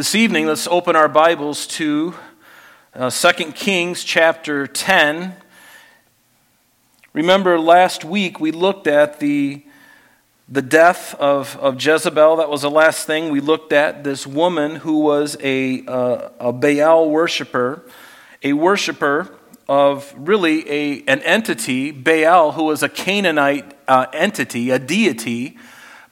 This evening, let's open our Bibles to uh, 2 Kings chapter 10. Remember, last week we looked at the, the death of, of Jezebel. That was the last thing we looked at. This woman who was a, uh, a Baal worshiper, a worshiper of really a, an entity, Baal, who was a Canaanite uh, entity, a deity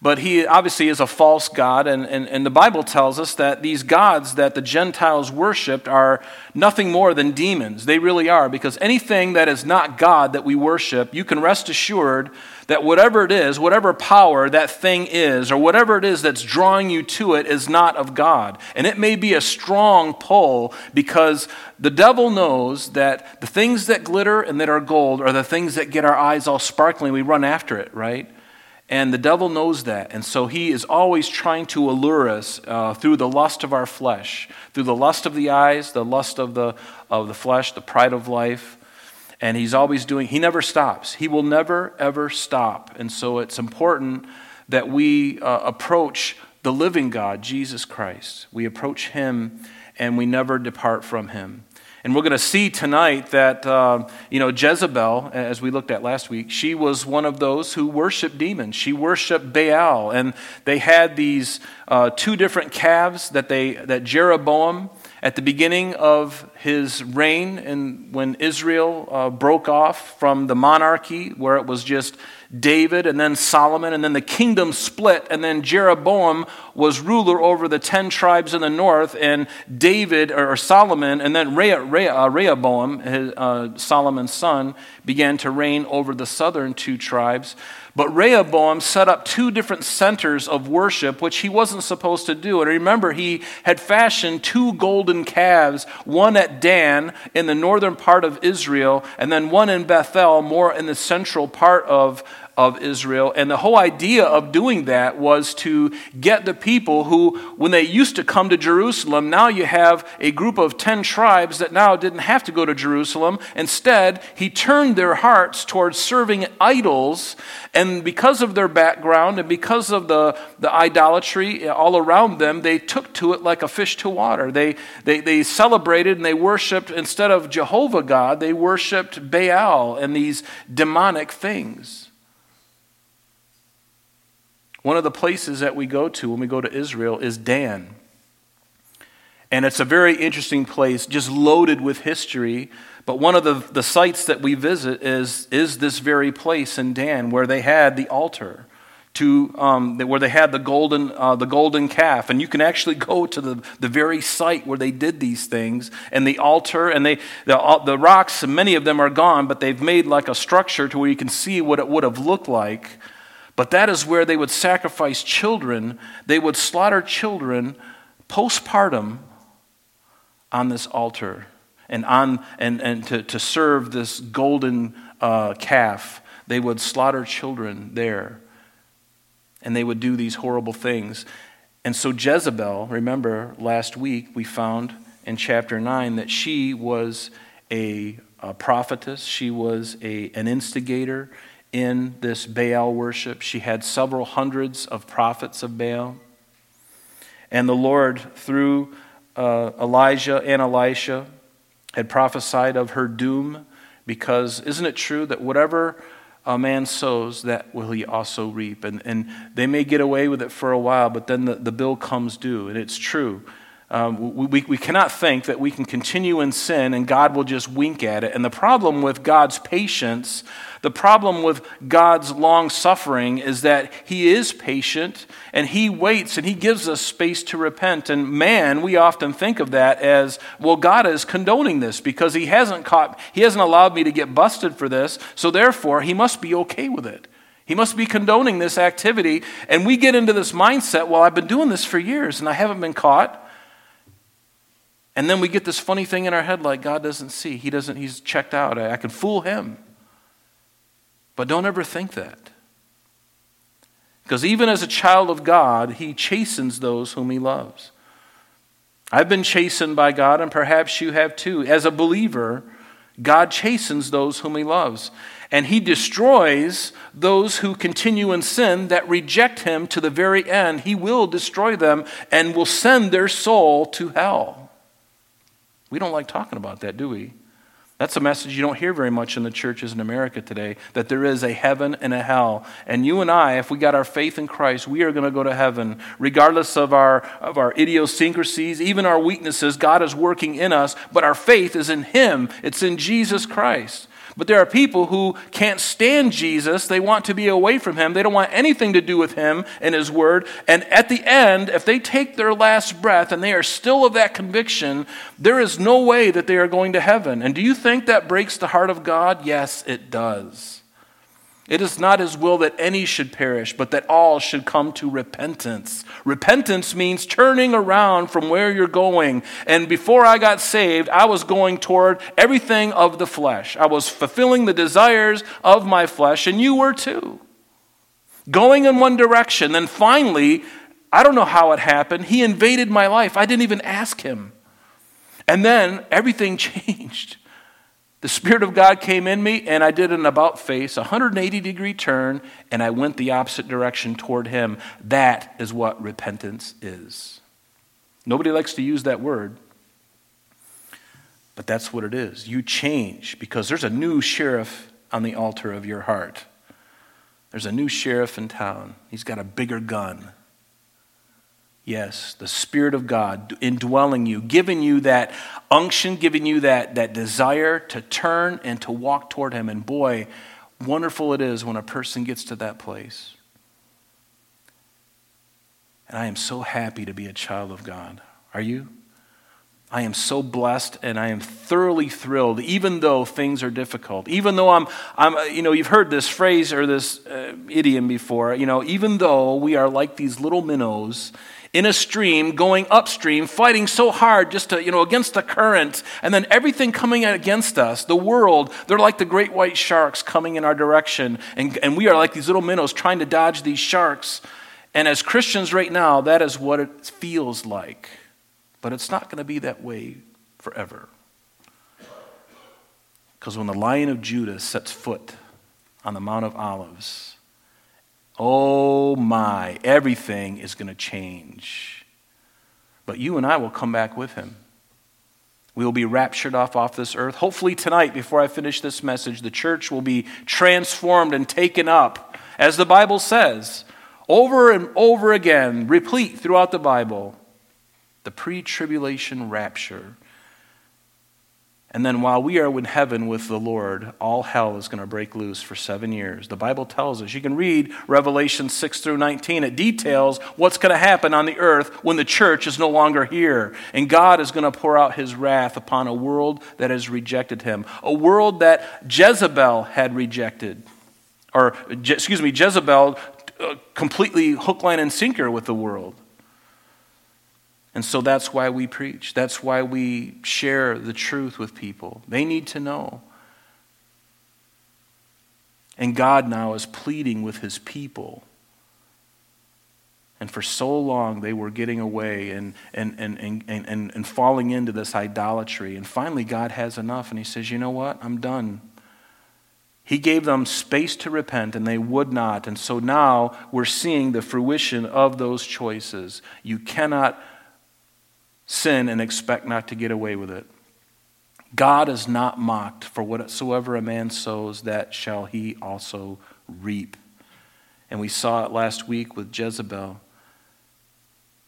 but he obviously is a false God, and, and, and the Bible tells us that these gods that the Gentiles worshiped are nothing more than demons. They really are, because anything that is not God that we worship, you can rest assured that whatever it is, whatever power that thing is, or whatever it is that's drawing you to it, is not of God. And it may be a strong pull because the devil knows that the things that glitter and that are gold are the things that get our eyes all sparkling. We run after it, right? And the devil knows that. And so he is always trying to allure us uh, through the lust of our flesh, through the lust of the eyes, the lust of the, of the flesh, the pride of life. And he's always doing, he never stops. He will never, ever stop. And so it's important that we uh, approach the living God, Jesus Christ. We approach him and we never depart from him. And we're going to see tonight that, uh, you know, Jezebel, as we looked at last week, she was one of those who worshiped demons. She worshiped Baal. And they had these uh, two different calves that, they, that Jeroboam, at the beginning of his reign, and when Israel uh, broke off from the monarchy, where it was just David and then Solomon, and then the kingdom split, and then Jeroboam was ruler over the ten tribes in the north, and David or Solomon, and then uh, Rehoboam, his, uh, Solomon's son, began to reign over the southern two tribes. But Rehoboam set up two different centers of worship, which he wasn't supposed to do. And remember, he had fashioned two golden calves, one at Dan in the northern part of Israel, and then one in Bethel, more in the central part of, of Israel. And the whole idea of doing that was to get the people who, when they used to come to Jerusalem, now you have a group of 10 tribes that now didn't have to go to Jerusalem. Instead, he turned their hearts towards serving idols. And because of their background and because of the, the idolatry all around them, they took to it like a fish to water. They, they, they celebrated and they worshiped, instead of Jehovah God, they worshiped Baal and these demonic things. One of the places that we go to when we go to Israel is Dan. And it's a very interesting place, just loaded with history. But one of the, the sites that we visit is, is this very place in Dan where they had the altar. To, um, where they had the golden, uh, the golden calf. And you can actually go to the, the very site where they did these things and the altar. And they, the, the rocks, many of them are gone, but they've made like a structure to where you can see what it would have looked like but that is where they would sacrifice children. They would slaughter children postpartum on this altar and, on, and, and to, to serve this golden uh, calf. They would slaughter children there. And they would do these horrible things. And so, Jezebel, remember last week we found in chapter 9 that she was a, a prophetess, she was a, an instigator, in this Baal worship. She had several hundreds of prophets of Baal. And the Lord, through uh, Elijah and Elisha, had prophesied of her doom because isn't it true that whatever a man sows, that will he also reap? And, and they may get away with it for a while, but then the, the bill comes due. And it's true. Um, we, we cannot think that we can continue in sin and God will just wink at it. And the problem with God's patience, the problem with God's long suffering is that He is patient and He waits and He gives us space to repent. And man, we often think of that as, well, God is condoning this because He hasn't caught, He hasn't allowed me to get busted for this, so therefore He must be okay with it. He must be condoning this activity. And we get into this mindset, well, I've been doing this for years and I haven't been caught. And then we get this funny thing in our head like God doesn't see. He doesn't, he's checked out. I, I can fool him. But don't ever think that. Because even as a child of God, he chastens those whom he loves. I've been chastened by God, and perhaps you have too. As a believer, God chastens those whom he loves. And he destroys those who continue in sin that reject him to the very end. He will destroy them and will send their soul to hell. We don't like talking about that, do we? That's a message you don't hear very much in the churches in America today that there is a heaven and a hell. And you and I, if we got our faith in Christ, we are going to go to heaven. Regardless of our, of our idiosyncrasies, even our weaknesses, God is working in us, but our faith is in Him, it's in Jesus Christ. But there are people who can't stand Jesus. They want to be away from him. They don't want anything to do with him and his word. And at the end, if they take their last breath and they are still of that conviction, there is no way that they are going to heaven. And do you think that breaks the heart of God? Yes, it does. It is not his will that any should perish, but that all should come to repentance. Repentance means turning around from where you're going. And before I got saved, I was going toward everything of the flesh. I was fulfilling the desires of my flesh, and you were too. Going in one direction. Then finally, I don't know how it happened, he invaded my life. I didn't even ask him. And then everything changed. The Spirit of God came in me, and I did an about face, a 180 degree turn, and I went the opposite direction toward Him. That is what repentance is. Nobody likes to use that word, but that's what it is. You change because there's a new sheriff on the altar of your heart. There's a new sheriff in town. He's got a bigger gun. Yes, the Spirit of God indwelling you, giving you that unction, giving you that, that desire to turn and to walk toward Him. And boy, wonderful it is when a person gets to that place. And I am so happy to be a child of God. Are you? I am so blessed and I am thoroughly thrilled, even though things are difficult. Even though I'm, I'm you know, you've heard this phrase or this uh, idiom before, you know, even though we are like these little minnows in a stream going upstream, fighting so hard just to, you know, against the current, and then everything coming against us, the world, they're like the great white sharks coming in our direction, and, and we are like these little minnows trying to dodge these sharks. And as Christians right now, that is what it feels like. But it's not going to be that way forever. Because when the lion of Judah sets foot on the Mount of Olives, Oh my, everything is going to change. But you and I will come back with him. We will be raptured off off this earth. Hopefully tonight before I finish this message the church will be transformed and taken up as the Bible says over and over again replete throughout the Bible the pre-tribulation rapture and then while we are in heaven with the Lord, all hell is going to break loose for seven years. The Bible tells us. You can read Revelation 6 through 19. It details what's going to happen on the earth when the church is no longer here. And God is going to pour out his wrath upon a world that has rejected him, a world that Jezebel had rejected. Or, excuse me, Jezebel uh, completely hook, line, and sinker with the world. And so that's why we preach. That's why we share the truth with people. They need to know. And God now is pleading with his people. And for so long, they were getting away and, and, and, and, and, and falling into this idolatry. And finally, God has enough. And he says, You know what? I'm done. He gave them space to repent, and they would not. And so now we're seeing the fruition of those choices. You cannot sin and expect not to get away with it. God is not mocked, for whatsoever a man sows, that shall he also reap. And we saw it last week with Jezebel.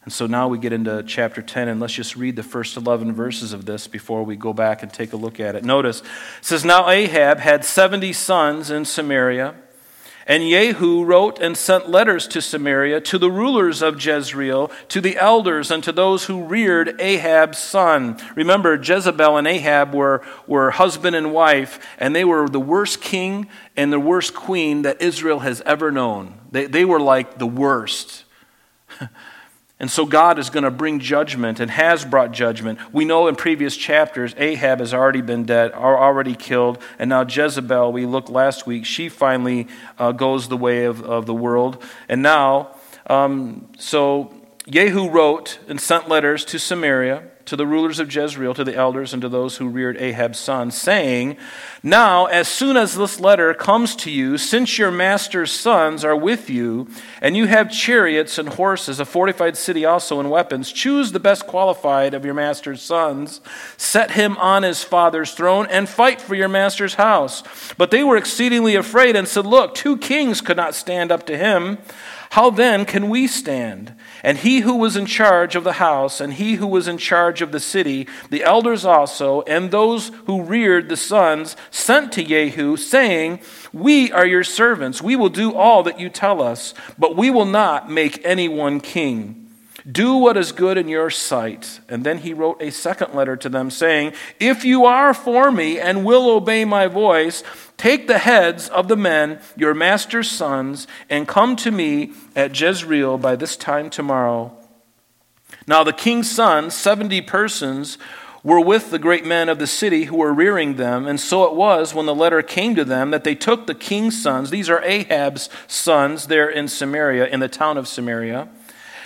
And so now we get into chapter 10, and let's just read the first 11 verses of this before we go back and take a look at it. Notice, it says, Now Ahab had 70 sons in Samaria. And Jehu wrote and sent letters to Samaria, to the rulers of Jezreel, to the elders, and to those who reared Ahab's son. Remember, Jezebel and Ahab were, were husband and wife, and they were the worst king and the worst queen that Israel has ever known. They, they were like the worst. And so God is going to bring judgment and has brought judgment. We know in previous chapters, Ahab has already been dead, already killed. And now Jezebel, we looked last week, she finally uh, goes the way of, of the world. And now, um, so Jehu wrote and sent letters to Samaria to the rulers of Jezreel, to the elders, and to those who reared Ahab's son, saying, Now, as soon as this letter comes to you, since your master's sons are with you, and you have chariots and horses, a fortified city also, and weapons, choose the best qualified of your master's sons, set him on his father's throne, and fight for your master's house. But they were exceedingly afraid and said, Look, two kings could not stand up to him. How then can we stand? And he who was in charge of the house, and he who was in charge of the city, the elders also, and those who reared the sons, sent to Jehu, saying, We are your servants. We will do all that you tell us, but we will not make anyone king. Do what is good in your sight. And then he wrote a second letter to them, saying, If you are for me and will obey my voice, Take the heads of the men, your master's sons, and come to me at Jezreel by this time tomorrow. Now the king's sons, seventy persons, were with the great men of the city who were rearing them. And so it was when the letter came to them that they took the king's sons. These are Ahab's sons there in Samaria, in the town of Samaria.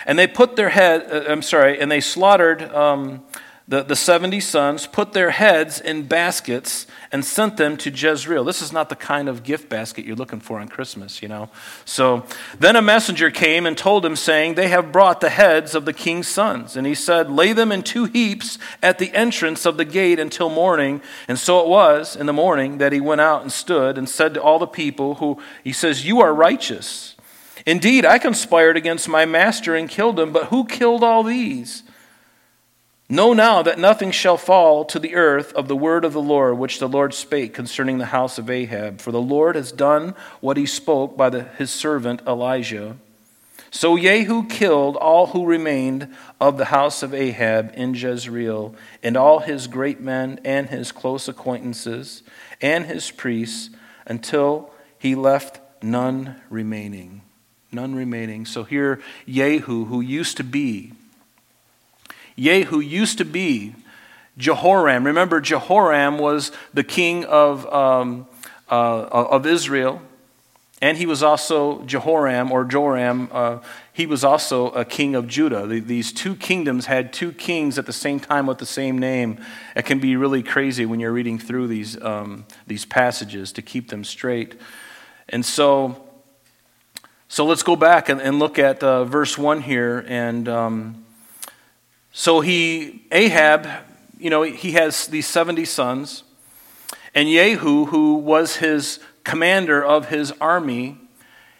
And they put their head, uh, I'm sorry, and they slaughtered um, the, the 70 sons, put their heads in baskets, and sent them to Jezreel. This is not the kind of gift basket you're looking for on Christmas, you know. So then a messenger came and told him, saying, They have brought the heads of the king's sons. And he said, Lay them in two heaps at the entrance of the gate until morning. And so it was in the morning that he went out and stood and said to all the people who, he says, You are righteous. Indeed, I conspired against my master and killed him, but who killed all these? Know now that nothing shall fall to the earth of the word of the Lord which the Lord spake concerning the house of Ahab, for the Lord has done what he spoke by the, his servant Elijah. So Jehu killed all who remained of the house of Ahab in Jezreel, and all his great men and his close acquaintances and his priests, until he left none remaining. None remaining. So here, Jehu, who used to be Jehu used to be Jehoram. Remember, Jehoram was the king of, um, uh, of Israel, and he was also Jehoram or Joram. Uh, he was also a king of Judah. These two kingdoms had two kings at the same time with the same name. It can be really crazy when you're reading through these, um, these passages to keep them straight. And so, so let's go back and, and look at uh, verse 1 here. And. Um, so he, Ahab, you know, he has these 70 sons, and Jehu, who was his commander of his army,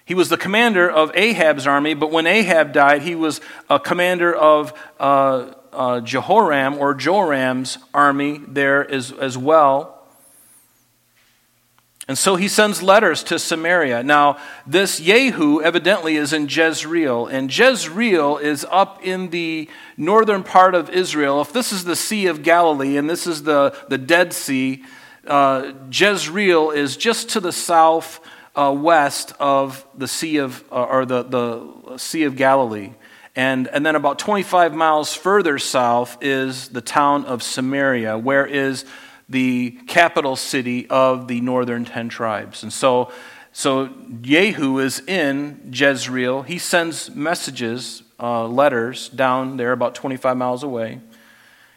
he was the commander of Ahab's army, but when Ahab died, he was a commander of uh, uh, Jehoram or Joram's army there as, as well. And so he sends letters to Samaria. Now, this Jehu evidently is in Jezreel, and Jezreel is up in the northern part of Israel. If this is the Sea of Galilee and this is the, the Dead Sea, uh, Jezreel is just to the south uh, west of the Sea of, uh, or the, the Sea of Galilee. And, and then about 25 miles further south is the town of Samaria, where is the capital city of the northern ten tribes. And so, so Jehu is in Jezreel. He sends messages, uh, letters down there about 25 miles away.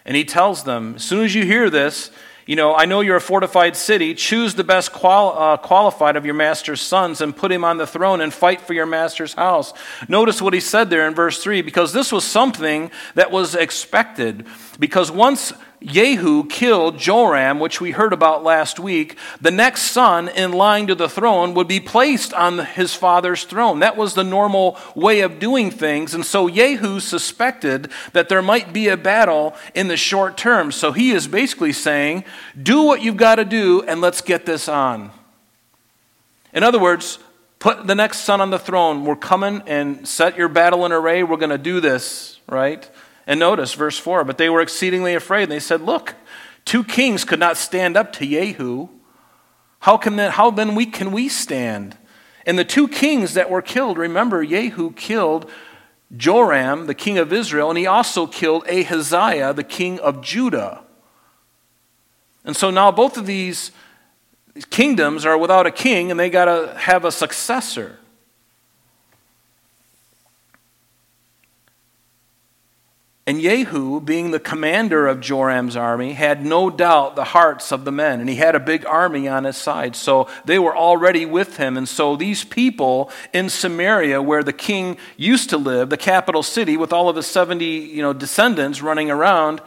And he tells them, as soon as you hear this, you know, I know you're a fortified city. Choose the best qual- uh, qualified of your master's sons and put him on the throne and fight for your master's house. Notice what he said there in verse 3 because this was something that was expected. Because once Jehu killed Joram, which we heard about last week, the next son in line to the throne would be placed on his father's throne. That was the normal way of doing things. And so Jehu suspected that there might be a battle in the short term. So he is basically saying, Do what you've got to do and let's get this on. In other words, put the next son on the throne. We're coming and set your battle in array. We're going to do this, right? And notice verse 4 But they were exceedingly afraid. And they said, Look, two kings could not stand up to Jehu. How, can then, how then we, can we stand? And the two kings that were killed, remember, Jehu killed Joram, the king of Israel, and he also killed Ahaziah, the king of Judah. And so now both of these kingdoms are without a king, and they got to have a successor. And Jehu, being the commander of Joram's army, had no doubt the hearts of the men, and he had a big army on his side. So they were already with him. And so these people in Samaria, where the king used to live, the capital city, with all of his 70 you know, descendants running around,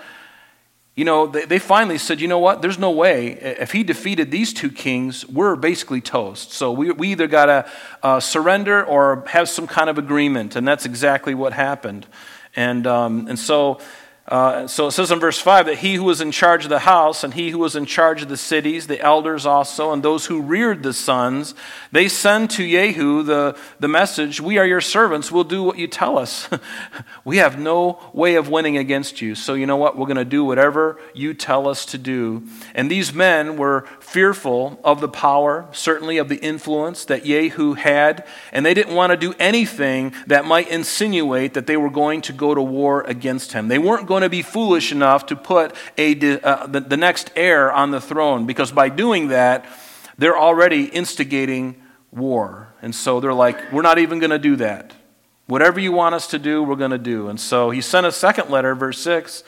you know, they, they finally said, you know what, there's no way. If he defeated these two kings, we're basically toast. So we, we either got to uh, surrender or have some kind of agreement. And that's exactly what happened. And, um, and so uh, so it says in verse 5 that he who was in charge of the house and he who was in charge of the cities, the elders also, and those who reared the sons, they send to Jehu the, the message We are your servants, we'll do what you tell us. we have no way of winning against you. So you know what? We're going to do whatever you tell us to do. And these men were fearful of the power, certainly of the influence that Jehu had, and they didn't want to do anything that might insinuate that they were going to go to war against him. They weren't going to be foolish enough to put a, uh, the, the next heir on the throne because by doing that, they're already instigating war. And so they're like, we're not even going to do that. Whatever you want us to do, we're going to do. And so he sent a second letter, verse 6.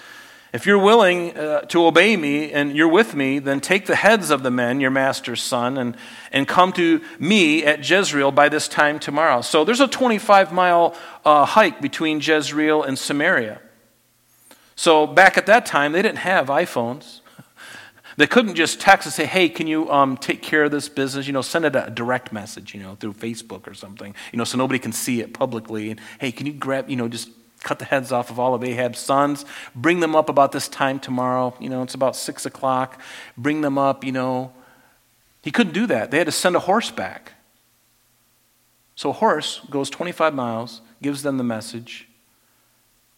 If you're willing uh, to obey me and you're with me, then take the heads of the men, your master's son, and, and come to me at Jezreel by this time tomorrow. So there's a 25 mile uh, hike between Jezreel and Samaria. So back at that time, they didn't have iPhones. They couldn't just text and say, hey, can you um, take care of this business? You know, send it a direct message, you know, through Facebook or something, you know, so nobody can see it publicly. And, hey, can you grab, you know, just cut the heads off of all of Ahab's sons, bring them up about this time tomorrow. You know, it's about 6 o'clock. Bring them up, you know. He couldn't do that. They had to send a horse back. So a horse goes 25 miles, gives them the message,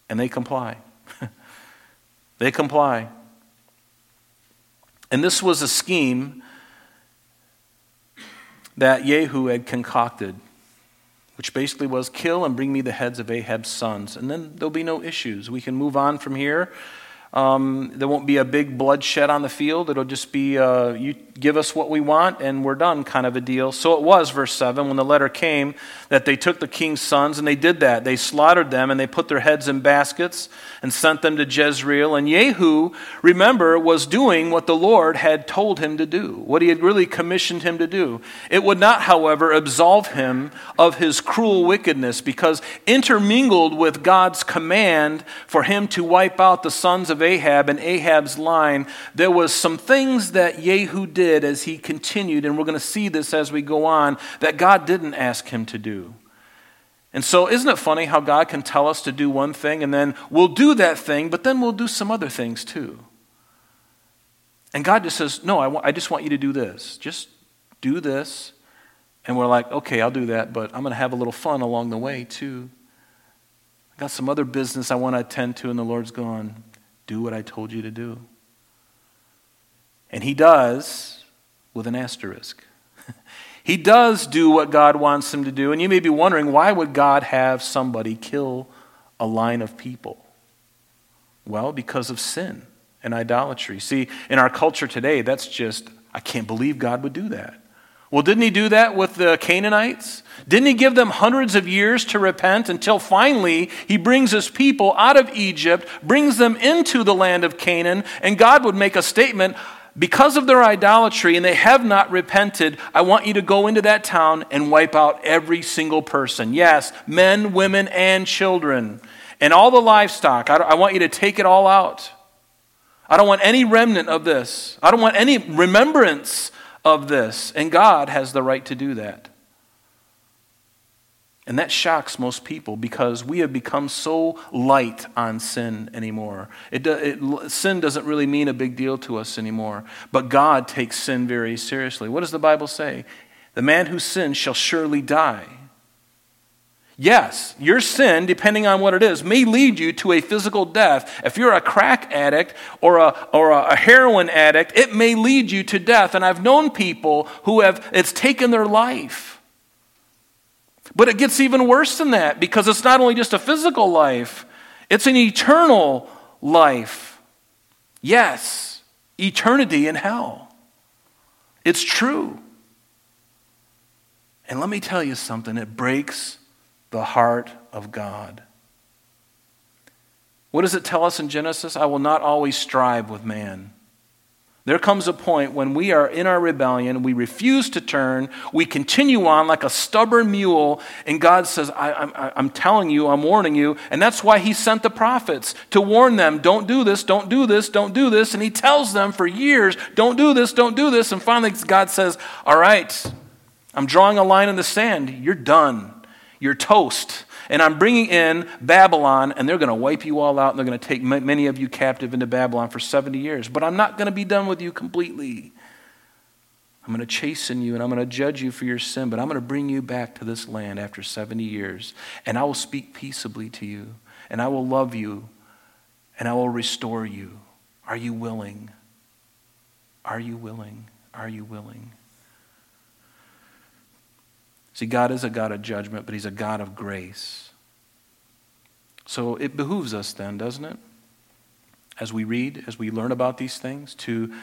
and they comply. They comply. And this was a scheme that Jehu had concocted, which basically was kill and bring me the heads of Ahab's sons. And then there'll be no issues. We can move on from here. Um, there won't be a big bloodshed on the field. It'll just be, uh, you give us what we want and we're done kind of a deal. So it was, verse 7, when the letter came, that they took the king's sons and they did that. They slaughtered them and they put their heads in baskets and sent them to Jezreel. And Jehu, remember, was doing what the Lord had told him to do, what he had really commissioned him to do. It would not, however, absolve him of his cruel wickedness because intermingled with God's command for him to wipe out the sons of Ahab and Ahab's line, there was some things that Jehu did as he continued, and we're going to see this as we go on, that God didn't ask him to do. And so, isn't it funny how God can tell us to do one thing and then we'll do that thing, but then we'll do some other things too? And God just says, No, I, I just want you to do this. Just do this. And we're like, Okay, I'll do that, but I'm going to have a little fun along the way too. I got some other business I want to attend to, and the Lord's gone, Do what I told you to do. And He does with an asterisk. He does do what God wants him to do. And you may be wondering, why would God have somebody kill a line of people? Well, because of sin and idolatry. See, in our culture today, that's just, I can't believe God would do that. Well, didn't he do that with the Canaanites? Didn't he give them hundreds of years to repent until finally he brings his people out of Egypt, brings them into the land of Canaan, and God would make a statement because of their idolatry and they have not repented, I want you to go into that town and wipe out every single person. Yes, men, women, and children, and all the livestock. I, want you to take it all out. I don't want any remnant of this. I don't want any remembrance of this. And God has the right to do that. And that shocks most people because we have become so light on sin anymore. It, it, sin doesn't really mean a big deal to us anymore. But God takes sin very seriously. What does the Bible say? The man who sins shall surely die. Yes, your sin, depending on what it is, may lead you to a physical death. If you're a crack addict or a, or a heroin addict, it may lead you to death. And I've known people who have, it's taken their life. But it gets even worse than that because it's not only just a physical life, it's an eternal life. Yes, eternity in hell. It's true. And let me tell you something, it breaks the heart of God. What does it tell us in Genesis? I will not always strive with man. There comes a point when we are in our rebellion, we refuse to turn, we continue on like a stubborn mule, and God says, I, am telling you, I'm warning you. And that's why He sent the prophets to warn them, don't do this, don't do this, don't do this. And He tells them for years, don't do this, don't do this. And finally, God says, All right, I'm drawing a line in the sand. You're done. You're toast. And I'm bringing in Babylon, and they're going to wipe you all out, and they're going to take many of you captive into Babylon for 70 years. But I'm not going to be done with you completely. I'm going to chasten you and I'm going to judge you for your sin, but I'm going to bring you back to this land after 70 years. And I will speak peaceably to you, and I will love you, and I will restore you. Are you willing? Are you willing? Are you willing? See, God is a God of judgment, but He's a God of grace. So it behooves us then, doesn't it? As we read, as we learn about these things, to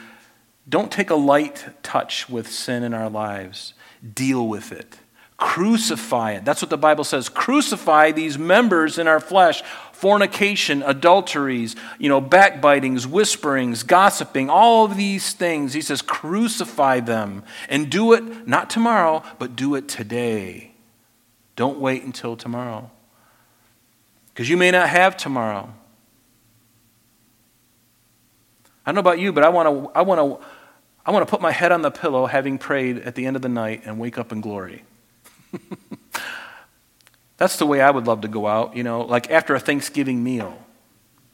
don't take a light touch with sin in our lives. Deal with it. Crucify it. That's what the Bible says. Crucify these members in our flesh fornication, adulteries, you know, backbitings, whisperings, gossiping, all of these things. He says, crucify them and do it not tomorrow, but do it today. Don't wait until tomorrow. Because you may not have tomorrow. I don't know about you, but I want to I want to I want to put my head on the pillow having prayed at the end of the night and wake up in glory. That's the way I would love to go out, you know, like after a Thanksgiving meal.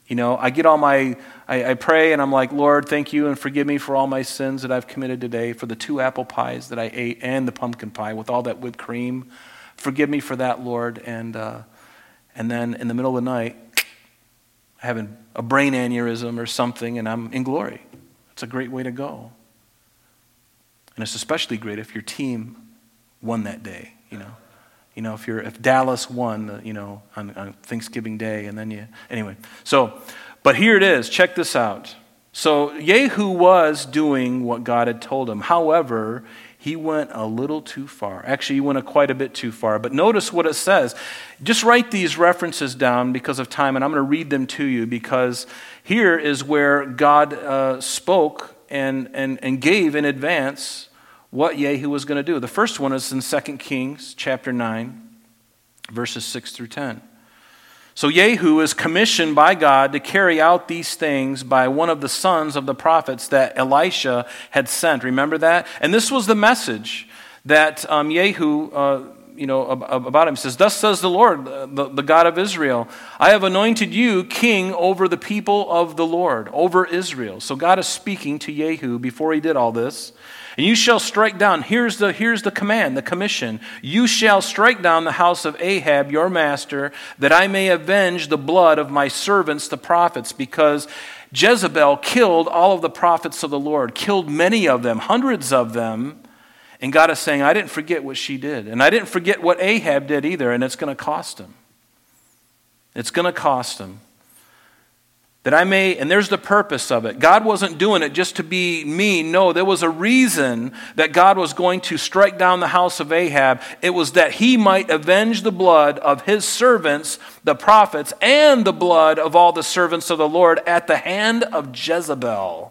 You know, I get all my, I, I, pray and I'm like, Lord, thank you and forgive me for all my sins that I've committed today, for the two apple pies that I ate and the pumpkin pie with all that whipped cream. Forgive me for that, Lord. And, uh, and then in the middle of the night, having a brain aneurysm or something and I'm in glory. It's a great way to go. And it's especially great if your team won that day, you know. You know, if you're if Dallas won, you know, on, on Thanksgiving Day, and then you anyway. So, but here it is. Check this out. So Jehu was doing what God had told him. However, he went a little too far. Actually, he went a quite a bit too far. But notice what it says. Just write these references down because of time, and I'm going to read them to you because here is where God uh, spoke and, and, and gave in advance what Jehu was going to do. The first one is in 2 Kings chapter 9, verses 6 through 10. So Jehu is commissioned by God to carry out these things by one of the sons of the prophets that Elisha had sent. Remember that? And this was the message that um, Jehu. Uh, you know, about him. He says, Thus says the Lord, the, the God of Israel, I have anointed you king over the people of the Lord, over Israel. So God is speaking to Jehu before he did all this. And you shall strike down, here's the, here's the command, the commission. You shall strike down the house of Ahab, your master, that I may avenge the blood of my servants, the prophets, because Jezebel killed all of the prophets of the Lord, killed many of them, hundreds of them. And God is saying, I didn't forget what she did. And I didn't forget what Ahab did either, and it's going to cost him. It's going to cost him. That I may, and there's the purpose of it. God wasn't doing it just to be mean. No, there was a reason that God was going to strike down the house of Ahab. It was that he might avenge the blood of his servants, the prophets, and the blood of all the servants of the Lord at the hand of Jezebel.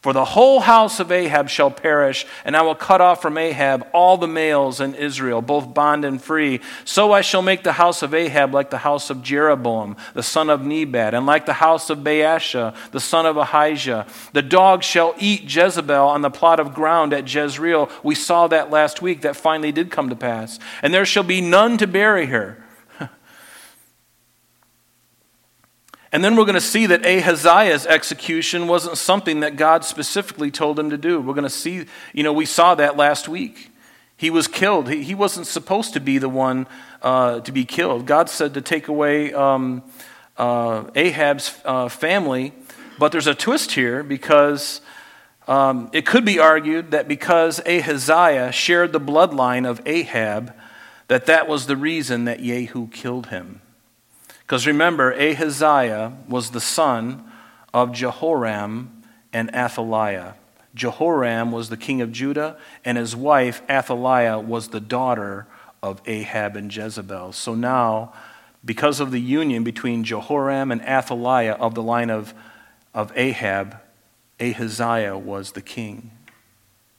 For the whole house of Ahab shall perish, and I will cut off from Ahab all the males in Israel, both bond and free. So I shall make the house of Ahab like the house of Jeroboam, the son of Nebat, and like the house of Baasha, the son of Ahijah. The dog shall eat Jezebel on the plot of ground at Jezreel. We saw that last week. That finally did come to pass. And there shall be none to bury her. And then we're going to see that Ahaziah's execution wasn't something that God specifically told him to do. We're going to see, you know, we saw that last week. He was killed. He, he wasn't supposed to be the one uh, to be killed. God said to take away um, uh, Ahab's uh, family. But there's a twist here because um, it could be argued that because Ahaziah shared the bloodline of Ahab, that that was the reason that Jehu killed him. Because remember, Ahaziah was the son of Jehoram and Athaliah. Jehoram was the king of Judah, and his wife, Athaliah, was the daughter of Ahab and Jezebel. So now because of the union between Jehoram and Athaliah of the line of, of Ahab, Ahaziah was the king.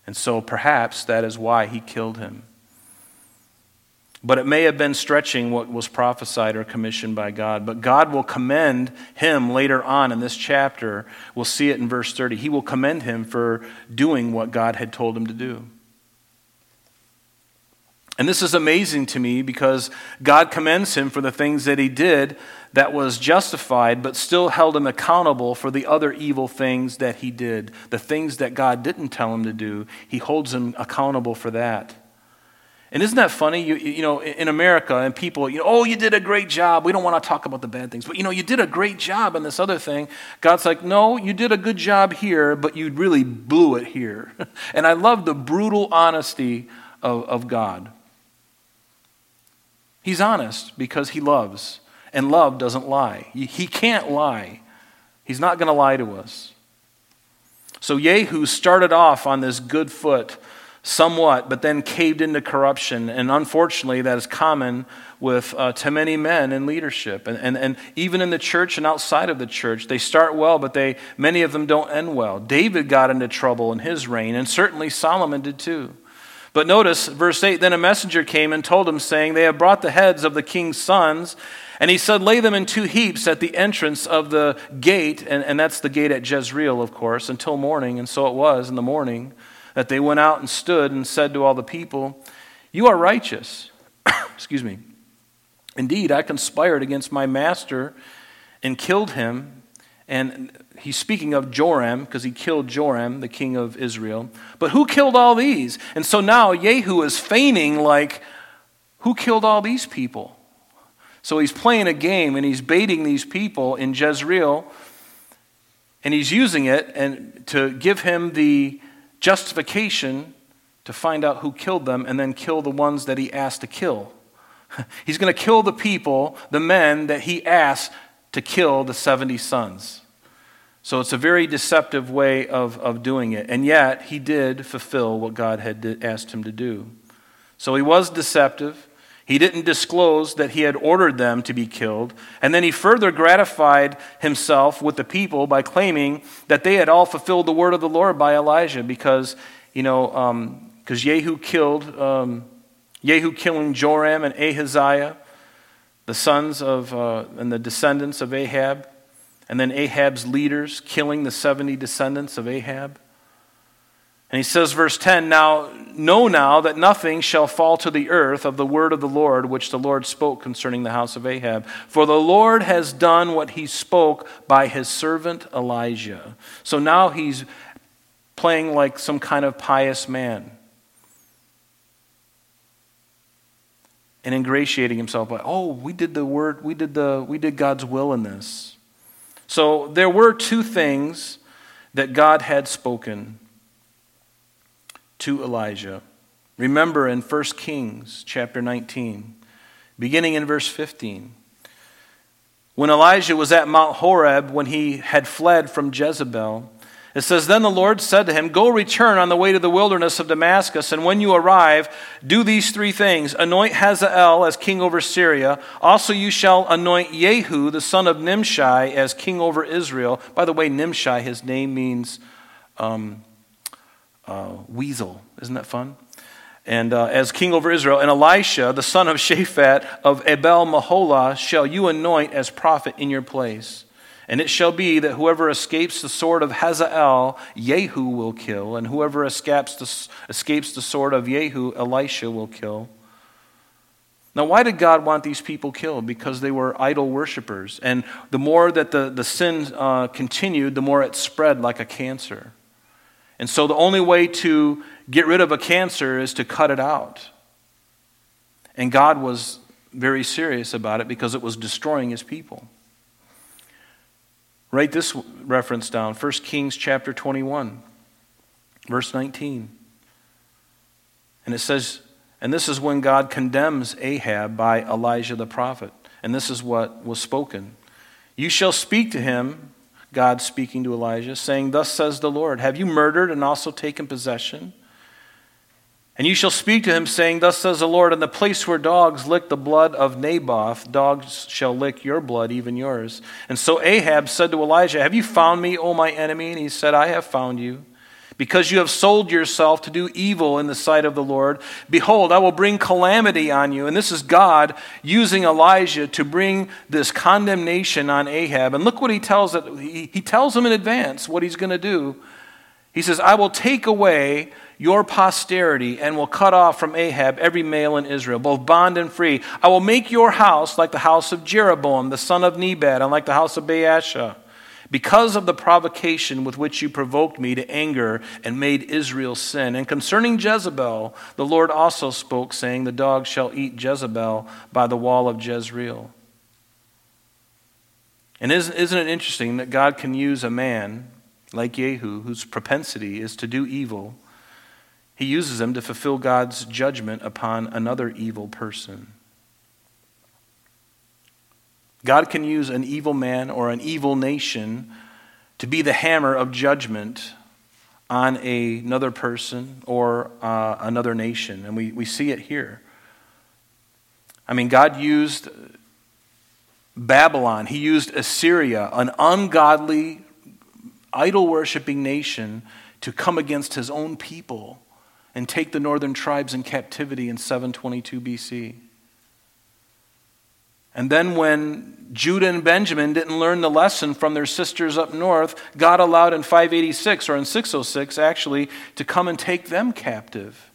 And so perhaps that is why he killed him. But it may have been stretching what was prophesied or commissioned by God. But God will commend him later on in this chapter. We'll see it in verse 30. He will commend him for doing what God had told him to do. And this is amazing to me because God commends him for the things that he did that was justified, but still held him accountable for the other evil things that he did. The things that God didn't tell him to do, he holds him accountable for that. And isn't that funny? You, you know, in America, and people, you know, oh, you did a great job. We don't want to talk about the bad things, but you know, you did a great job in this other thing. God's like, no, you did a good job here, but you really blew it here. and I love the brutal honesty of, of God. He's honest because he loves, and love doesn't lie. He can't lie. He's not going to lie to us. So Jehu started off on this good foot somewhat, but then caved into corruption. And unfortunately, that is common with uh, to many men in leadership. And, and, and even in the church and outside of the church, they start well, but they, many of them don't end well. David got into trouble in his reign, and certainly Solomon did too. But notice verse 8 Then a messenger came and told him, saying, They have brought the heads of the king's sons. And he said, Lay them in two heaps at the entrance of the gate. And, and that's the gate at Jezreel, of course, until morning. And so it was in the morning that they went out and stood and said to all the people, You are righteous. Excuse me. Indeed, I conspired against my master and killed him. And he's speaking of Joram because he killed Joram, the king of Israel. But who killed all these? And so now Jehu is feigning like, who killed all these people? So he's playing a game and he's baiting these people in Jezreel and he's using it and to give him the justification to find out who killed them and then kill the ones that he asked to kill. He's going to kill the people, the men that he asked to kill the 70 sons. So it's a very deceptive way of, of doing it. And yet, he did fulfill what God had asked him to do. So he was deceptive. He didn't disclose that he had ordered them to be killed. And then he further gratified himself with the people by claiming that they had all fulfilled the word of the Lord by Elijah because, you know, because um, Jehu killed, um, Jehu killing Joram and Ahaziah, the sons of, uh, and the descendants of Ahab and then Ahab's leaders killing the 70 descendants of Ahab. And he says, verse 10 Now know now that nothing shall fall to the earth of the word of the Lord which the Lord spoke concerning the house of Ahab. For the Lord has done what he spoke by his servant Elijah. So now he's playing like some kind of pious man. And ingratiating himself by, oh, we did the word, we did the we did God's will in this. So there were two things that God had spoken to Elijah. Remember in 1 Kings chapter 19, beginning in verse 15. When Elijah was at Mount Horeb, when he had fled from Jezebel, it says, Then the Lord said to him, Go return on the way to the wilderness of Damascus, and when you arrive, do these three things Anoint Hazael as king over Syria. Also, you shall anoint Jehu, the son of Nimshi, as king over Israel. By the way, Nimshi, his name means um, uh, weasel. Isn't that fun? And uh, as king over Israel, and Elisha, the son of Shaphat of Abel Meholah, shall you anoint as prophet in your place. And it shall be that whoever escapes the sword of Hazael, Jehu will kill, and whoever escapes the, escapes the sword of Jehu, Elisha will kill. Now, why did God want these people killed? Because they were idol worshippers. And the more that the, the sin uh, continued, the more it spread like a cancer. And so, the only way to get rid of a cancer is to cut it out. And God was very serious about it because it was destroying his people. Write this reference down 1 Kings chapter 21, verse 19. And it says, and this is when God condemns Ahab by Elijah the prophet. And this is what was spoken. You shall speak to him, God speaking to Elijah, saying, Thus says the Lord, Have you murdered and also taken possession? And you shall speak to him, saying, Thus says the Lord, in the place where dogs lick the blood of Naboth, dogs shall lick your blood, even yours. And so Ahab said to Elijah, Have you found me, O my enemy? And he said, I have found you. Because you have sold yourself to do evil in the sight of the Lord, behold, I will bring calamity on you. And this is God using Elijah to bring this condemnation on Ahab. And look what he tells it. He tells him in advance what he's going to do. He says, I will take away your posterity and will cut off from Ahab every male in Israel, both bond and free. I will make your house like the house of Jeroboam, the son of Nebat, and like the house of Baasha, because of the provocation with which you provoked me to anger and made Israel sin. And concerning Jezebel, the Lord also spoke, saying, The dog shall eat Jezebel by the wall of Jezreel. And isn't it interesting that God can use a man like Jehu, whose propensity is to do evil? He uses him to fulfill God's judgment upon another evil person. God can use an evil man or an evil nation to be the hammer of judgment on a, another person or uh, another nation. And we, we see it here. I mean, God used Babylon, He used Assyria, an ungodly, idol worshiping nation, to come against His own people and take the northern tribes in captivity in 722 BC. And then, when Judah and Benjamin didn't learn the lesson from their sisters up north, God allowed in 586 or in 606 actually to come and take them captive.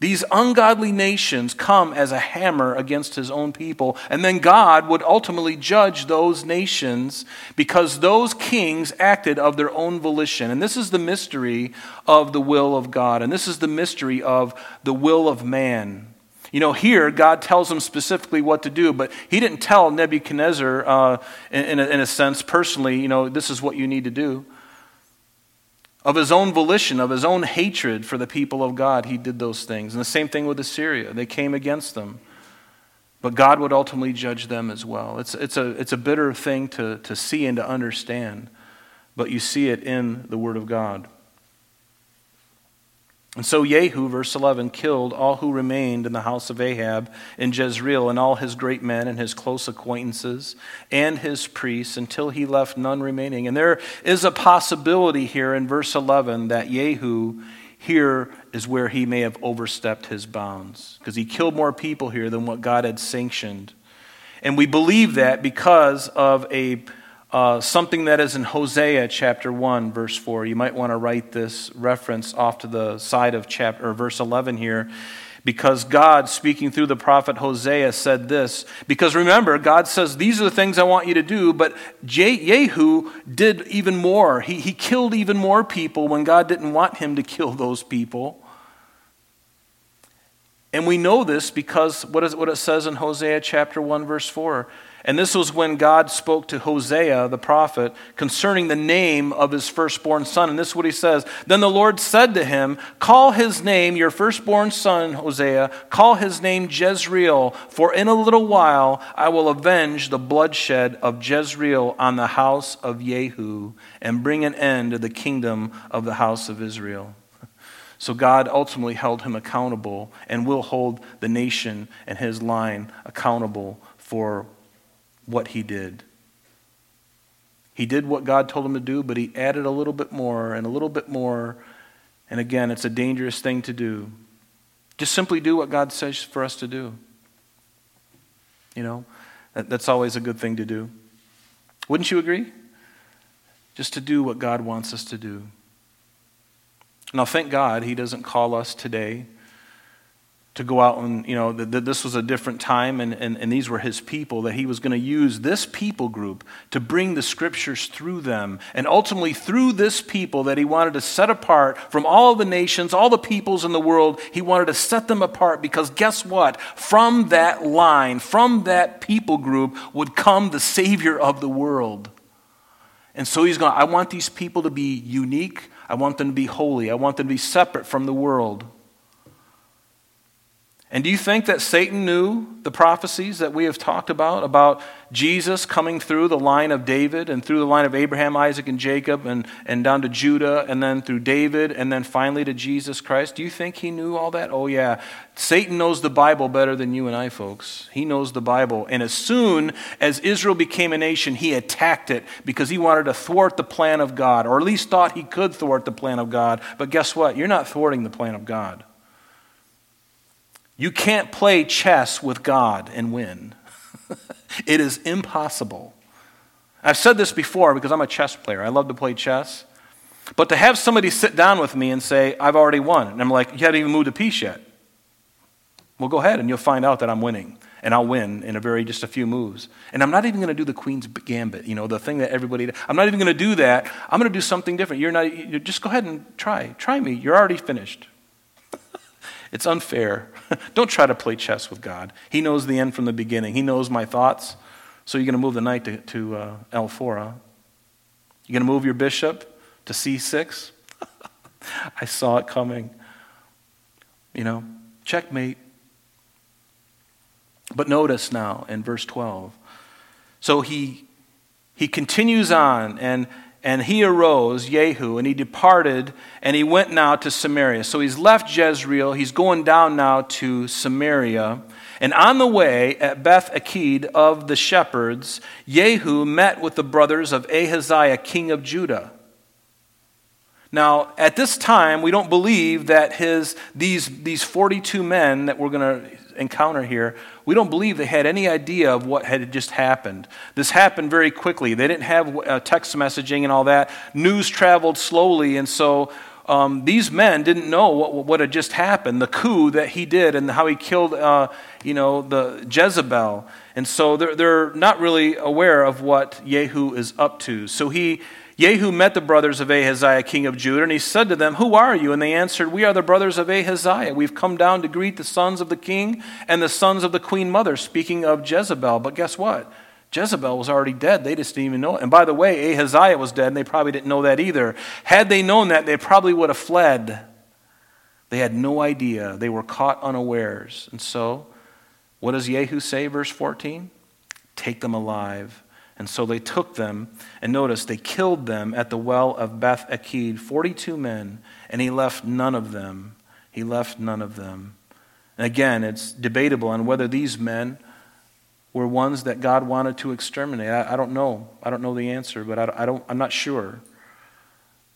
These ungodly nations come as a hammer against his own people, and then God would ultimately judge those nations because those kings acted of their own volition. And this is the mystery of the will of God, and this is the mystery of the will of man. You know, here God tells him specifically what to do, but he didn't tell Nebuchadnezzar, uh, in, in, a, in a sense, personally, you know, this is what you need to do. Of his own volition, of his own hatred for the people of God, he did those things. And the same thing with Assyria. They came against them. But God would ultimately judge them as well. It's, it's, a, it's a bitter thing to, to see and to understand, but you see it in the Word of God. And so Jehu, verse 11, killed all who remained in the house of Ahab in Jezreel, and all his great men and his close acquaintances and his priests, until he left none remaining. And there is a possibility here in verse 11 that Jehu here is where he may have overstepped his bounds, because he killed more people here than what God had sanctioned. And we believe that because of a uh, something that is in Hosea chapter 1, verse 4. You might want to write this reference off to the side of chapter, or verse 11 here, because God, speaking through the prophet Hosea, said this. Because remember, God says, These are the things I want you to do, but Jehu did even more. He, he killed even more people when God didn't want him to kill those people. And we know this because what, is, what it says in Hosea chapter 1, verse 4. And this was when God spoke to Hosea, the prophet, concerning the name of his firstborn son. And this is what he says Then the Lord said to him, Call his name, your firstborn son, Hosea, call his name Jezreel, for in a little while I will avenge the bloodshed of Jezreel on the house of Jehu and bring an end to the kingdom of the house of Israel. So God ultimately held him accountable and will hold the nation and his line accountable for what he did. He did what God told him to do, but he added a little bit more and a little bit more. And again, it's a dangerous thing to do. Just simply do what God says for us to do. You know, that, that's always a good thing to do. Wouldn't you agree? Just to do what God wants us to do. Now, thank God he doesn't call us today to go out and, you know, that this was a different time and, and, and these were his people, that he was going to use this people group to bring the scriptures through them. And ultimately, through this people that he wanted to set apart from all the nations, all the peoples in the world, he wanted to set them apart because guess what? From that line, from that people group would come the Savior of the world. And so he's going, I want these people to be unique. I want them to be holy. I want them to be separate from the world. And do you think that Satan knew the prophecies that we have talked about, about Jesus coming through the line of David and through the line of Abraham, Isaac, and Jacob, and, and down to Judah, and then through David, and then finally to Jesus Christ? Do you think he knew all that? Oh, yeah. Satan knows the Bible better than you and I, folks. He knows the Bible. And as soon as Israel became a nation, he attacked it because he wanted to thwart the plan of God, or at least thought he could thwart the plan of God. But guess what? You're not thwarting the plan of God. You can't play chess with God and win. it is impossible. I've said this before because I'm a chess player. I love to play chess. But to have somebody sit down with me and say, I've already won, and I'm like, you haven't even moved a piece yet. Well, go ahead and you'll find out that I'm winning. And I'll win in a very just a few moves. And I'm not even going to do the queen's gambit, you know, the thing that everybody. I'm not even going to do that. I'm going to do something different. You're not. You're, just go ahead and try. Try me. You're already finished. It's unfair. Don't try to play chess with God. He knows the end from the beginning, He knows my thoughts. So you're going to move the knight to, to uh, L4, huh? You're going to move your bishop to C6? I saw it coming. You know, checkmate. But notice now in verse 12. So he, he continues on, and and he arose, Jehu, and he departed, and he went now to Samaria. So he's left Jezreel. He's going down now to Samaria. And on the way at Beth Eked of the shepherds, Jehu met with the brothers of Ahaziah, king of Judah. Now, at this time, we don't believe that his, these, these 42 men that we're going to encounter here, we don't believe they had any idea of what had just happened. This happened very quickly. They didn't have uh, text messaging and all that. News traveled slowly, and so um, these men didn't know what, what had just happened, the coup that he did, and how he killed, uh, you know, the Jezebel. And so they're, they're not really aware of what Jehu is up to. So he Jehu met the brothers of Ahaziah, king of Judah, and he said to them, Who are you? And they answered, We are the brothers of Ahaziah. We've come down to greet the sons of the king and the sons of the queen mother, speaking of Jezebel. But guess what? Jezebel was already dead. They just didn't even know it. And by the way, Ahaziah was dead, and they probably didn't know that either. Had they known that, they probably would have fled. They had no idea. They were caught unawares. And so, what does Jehu say, verse 14? Take them alive and so they took them, and notice they killed them at the well of Beth Eked, 42 men, and he left none of them. He left none of them. And again, it's debatable on whether these men were ones that God wanted to exterminate. I, I don't know. I don't know the answer, but I, I don't, I'm not sure.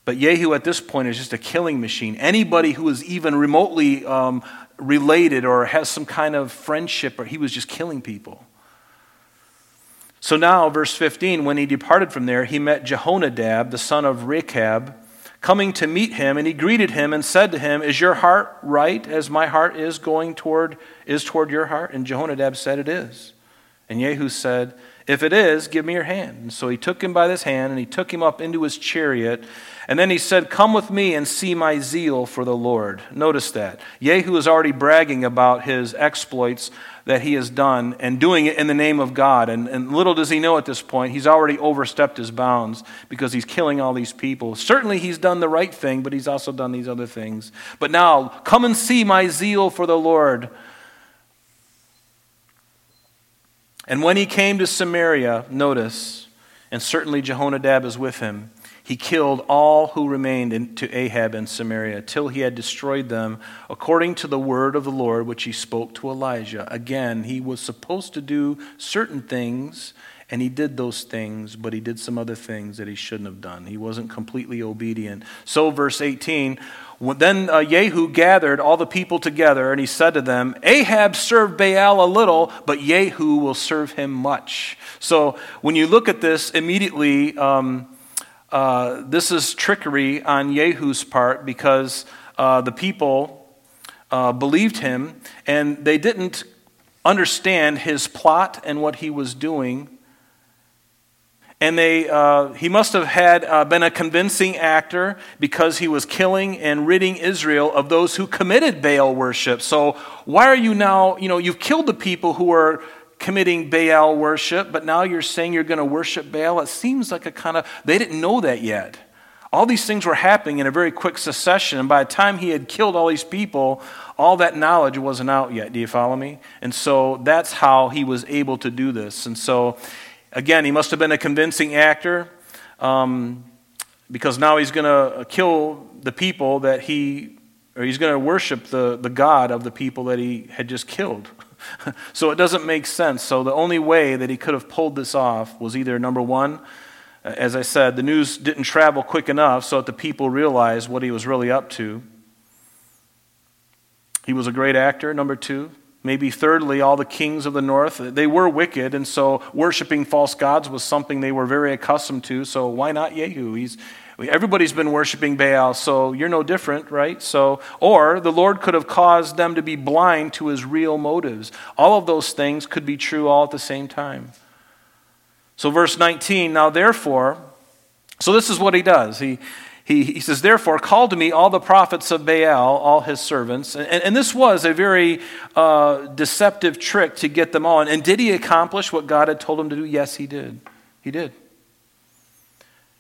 But Jehu at this point is just a killing machine. Anybody who is even remotely um, related or has some kind of friendship, or he was just killing people. So now, verse 15, when he departed from there, he met Jehonadab, the son of Rechab, coming to meet him, and he greeted him and said to him, Is your heart right as my heart is going toward is toward your heart? And Jehonadab said, It is. And Jehu said, If it is, give me your hand. And so he took him by his hand, and he took him up into his chariot. And then he said, Come with me and see my zeal for the Lord. Notice that. Jehu is already bragging about his exploits that he has done and doing it in the name of God. And, and little does he know at this point, he's already overstepped his bounds because he's killing all these people. Certainly he's done the right thing, but he's also done these other things. But now, come and see my zeal for the Lord. And when he came to Samaria, notice, and certainly Jehonadab is with him, he killed all who remained in, to Ahab in Samaria till he had destroyed them according to the word of the Lord which he spoke to Elijah. Again, he was supposed to do certain things, and he did those things, but he did some other things that he shouldn't have done. He wasn't completely obedient. So, verse 18 then uh, gathered all the people together, and he said to them, Ahab served Baal a little, but Jehu will serve him much. So, when you look at this immediately, um, uh, this is trickery on Jehu's part because uh, the people uh, believed him and they didn't understand his plot and what he was doing. And they, uh, he must have had uh, been a convincing actor because he was killing and ridding Israel of those who committed Baal worship. So why are you now, you know, you've killed the people who are committing Baal worship, but now you're saying you're going to worship Baal. It seems like a kind of, they didn't know that yet. All these things were happening in a very quick succession, and by the time he had killed all these people, all that knowledge wasn't out yet. Do you follow me? And so that's how he was able to do this. And so, again, he must have been a convincing actor um, because now he's going to kill the people that he, or he's going to worship the, the God of the people that he had just killed. so it doesn't make sense. So the only way that he could have pulled this off was either number one, uh, as I said, the news didn't travel quick enough so that the people realized what he was really up to. He was a great actor, number two. Maybe thirdly, all the kings of the north, uh, they were wicked, and so worshiping false gods was something they were very accustomed to. So why not Jehu? He's, everybody's been worshiping Baal, so you're no different, right? So, or the Lord could have caused them to be blind to his real motives. All of those things could be true all at the same time. So, verse 19, now therefore, so this is what he does. He, he, he says, Therefore, call to me all the prophets of Baal, all his servants. And, and this was a very uh, deceptive trick to get them on. And did he accomplish what God had told him to do? Yes, he did. He did.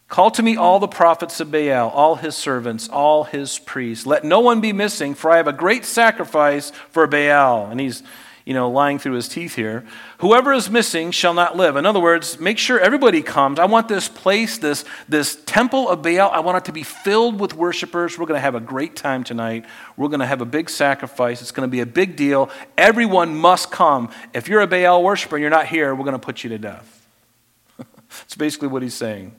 Call to me all the prophets of Baal, all his servants, all his priests. Let no one be missing, for I have a great sacrifice for Baal. And he's you know, lying through his teeth here. Whoever is missing shall not live. In other words, make sure everybody comes. I want this place, this, this temple of Baal, I want it to be filled with worshipers. We're going to have a great time tonight. We're going to have a big sacrifice. It's going to be a big deal. Everyone must come. If you're a Baal worshiper and you're not here, we're going to put you to death. That's basically what he's saying.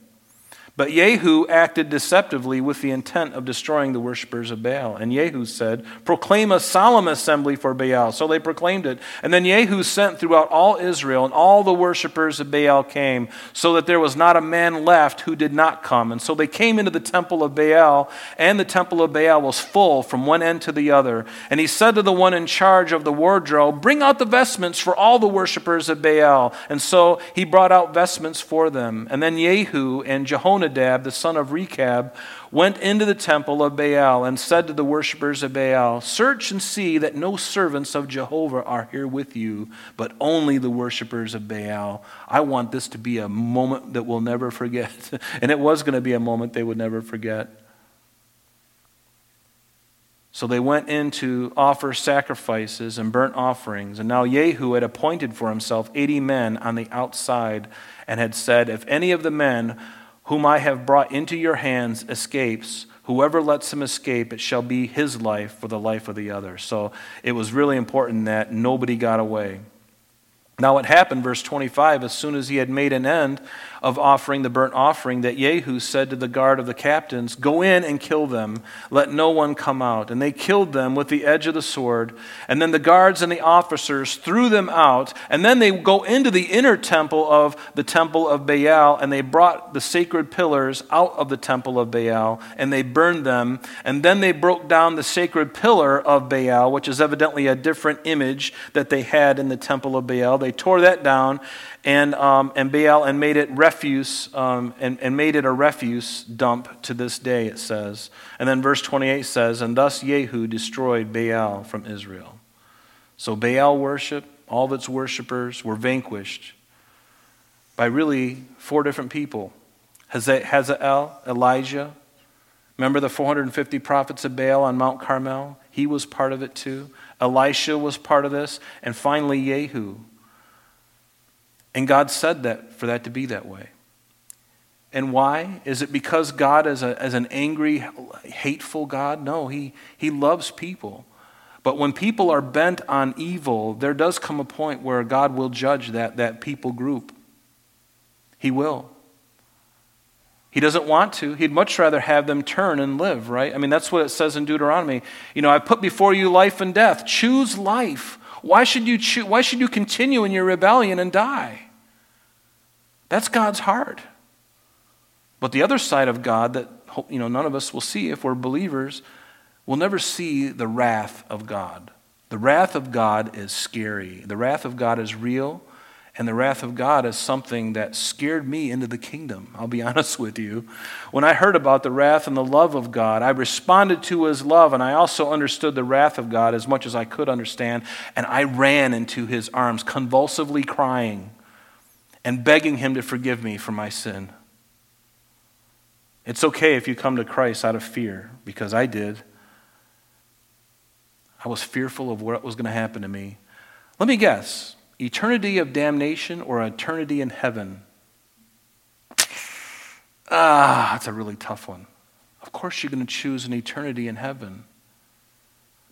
But Jehu acted deceptively with the intent of destroying the worshippers of Baal. And Jehu said, Proclaim a solemn assembly for Baal. So they proclaimed it. And then Jehu sent throughout all Israel, and all the worshippers of Baal came, so that there was not a man left who did not come. And so they came into the temple of Baal, and the temple of Baal was full from one end to the other. And he said to the one in charge of the wardrobe, Bring out the vestments for all the worshippers of Baal. And so he brought out vestments for them. And then Jehu and Jehonadab Jonadab, the son of Rechab, went into the temple of Baal and said to the worshippers of Baal, Search and see that no servants of Jehovah are here with you, but only the worshippers of Baal. I want this to be a moment that we'll never forget. and it was going to be a moment they would never forget. So they went in to offer sacrifices and burnt offerings. And now Jehu had appointed for himself 80 men on the outside and had said, If any of the men whom I have brought into your hands escapes, whoever lets him escape, it shall be his life for the life of the other. So it was really important that nobody got away. Now it happened, verse 25, as soon as he had made an end of offering the burnt offering, that Jehu said to the guard of the captains, Go in and kill them, let no one come out. And they killed them with the edge of the sword. And then the guards and the officers threw them out. And then they go into the inner temple of the temple of Baal, and they brought the sacred pillars out of the temple of Baal, and they burned them. And then they broke down the sacred pillar of Baal, which is evidently a different image that they had in the temple of Baal. They tore that down and, um, and Baal and made it refuse um, and, and made it a refuse dump to this day, it says. And then verse 28 says, And thus Jehu destroyed Baal from Israel. So Baal worship, all of its worshippers were vanquished by really four different people Hazael, Elijah. Remember the 450 prophets of Baal on Mount Carmel? He was part of it too. Elisha was part of this. And finally, Jehu. And God said that for that to be that way. And why? Is it because God is a, as an angry, hateful God? No, he, he loves people. But when people are bent on evil, there does come a point where God will judge that, that people group. He will. He doesn't want to. He'd much rather have them turn and live, right? I mean, that's what it says in Deuteronomy. You know, I put before you life and death. Choose life why should you, choose, why should you continue in your rebellion and die? That's God's heart. But the other side of God that you know, none of us will see if we're believers, we'll never see the wrath of God. The wrath of God is scary. The wrath of God is real. And the wrath of God is something that scared me into the kingdom. I'll be honest with you. When I heard about the wrath and the love of God, I responded to his love, and I also understood the wrath of God as much as I could understand. And I ran into his arms, convulsively crying and begging him to forgive me for my sin. It's okay if you come to Christ out of fear, because I did. I was fearful of what was going to happen to me. Let me guess eternity of damnation or eternity in heaven? Ah, that's a really tough one. Of course, you're going to choose an eternity in heaven,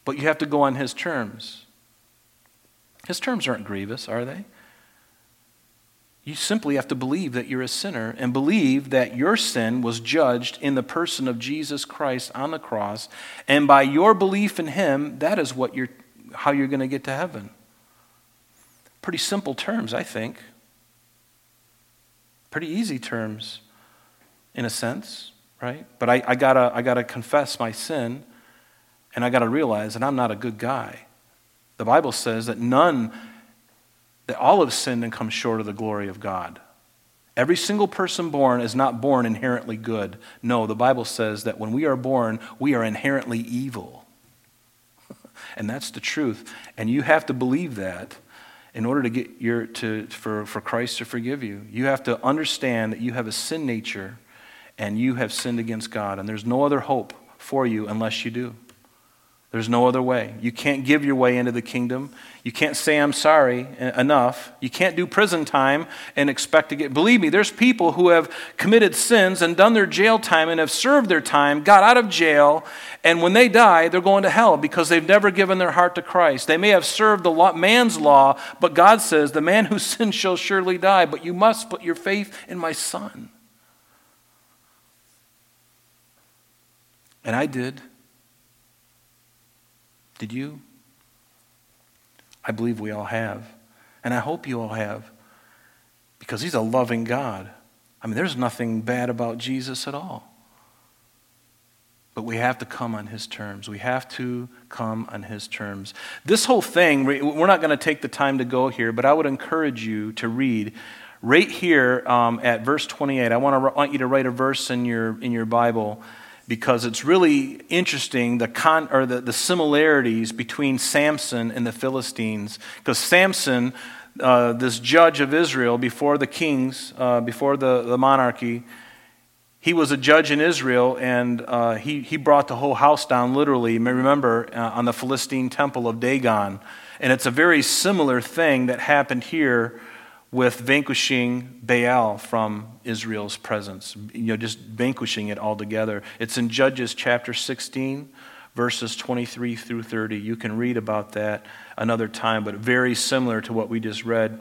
but you have to go on His terms. His terms aren't grievous, are they? You simply have to believe that you're a sinner and believe that your sin was judged in the person of Jesus Christ on the cross. And by your belief in him, that is what you're, how you're going to get to heaven. Pretty simple terms, I think. Pretty easy terms, in a sense, right? But I, I, gotta, I gotta confess my sin, and I gotta realize that I'm not a good guy. The Bible says that none that all have sinned and come short of the glory of God. Every single person born is not born inherently good. No, the Bible says that when we are born, we are inherently evil. and that's the truth. And you have to believe that in order to get your to for, for Christ to forgive you. You have to understand that you have a sin nature and you have sinned against God, and there's no other hope for you unless you do. There's no other way. You can't give your way into the kingdom. You can't say, I'm sorry enough. You can't do prison time and expect to get. Believe me, there's people who have committed sins and done their jail time and have served their time, got out of jail, and when they die, they're going to hell because they've never given their heart to Christ. They may have served the law, man's law, but God says, The man who sins shall surely die, but you must put your faith in my son. And I did. Did you? I believe we all have. And I hope you all have. Because He's a loving God. I mean, there's nothing bad about Jesus at all. But we have to come on His terms. We have to come on His terms. This whole thing, we're not going to take the time to go here, but I would encourage you to read right here um, at verse 28. I want, to, want you to write a verse in your, in your Bible because it's really interesting the, con, or the, the similarities between Samson and the Philistines. Because Samson, uh, this judge of Israel before the kings, uh, before the, the monarchy, he was a judge in Israel and uh, he, he brought the whole house down literally. Remember uh, on the Philistine temple of Dagon. And it's a very similar thing that happened here with vanquishing Baal from Israel's presence, you know, just vanquishing it altogether. It's in Judges chapter 16, verses 23 through 30. You can read about that another time, but very similar to what we just read.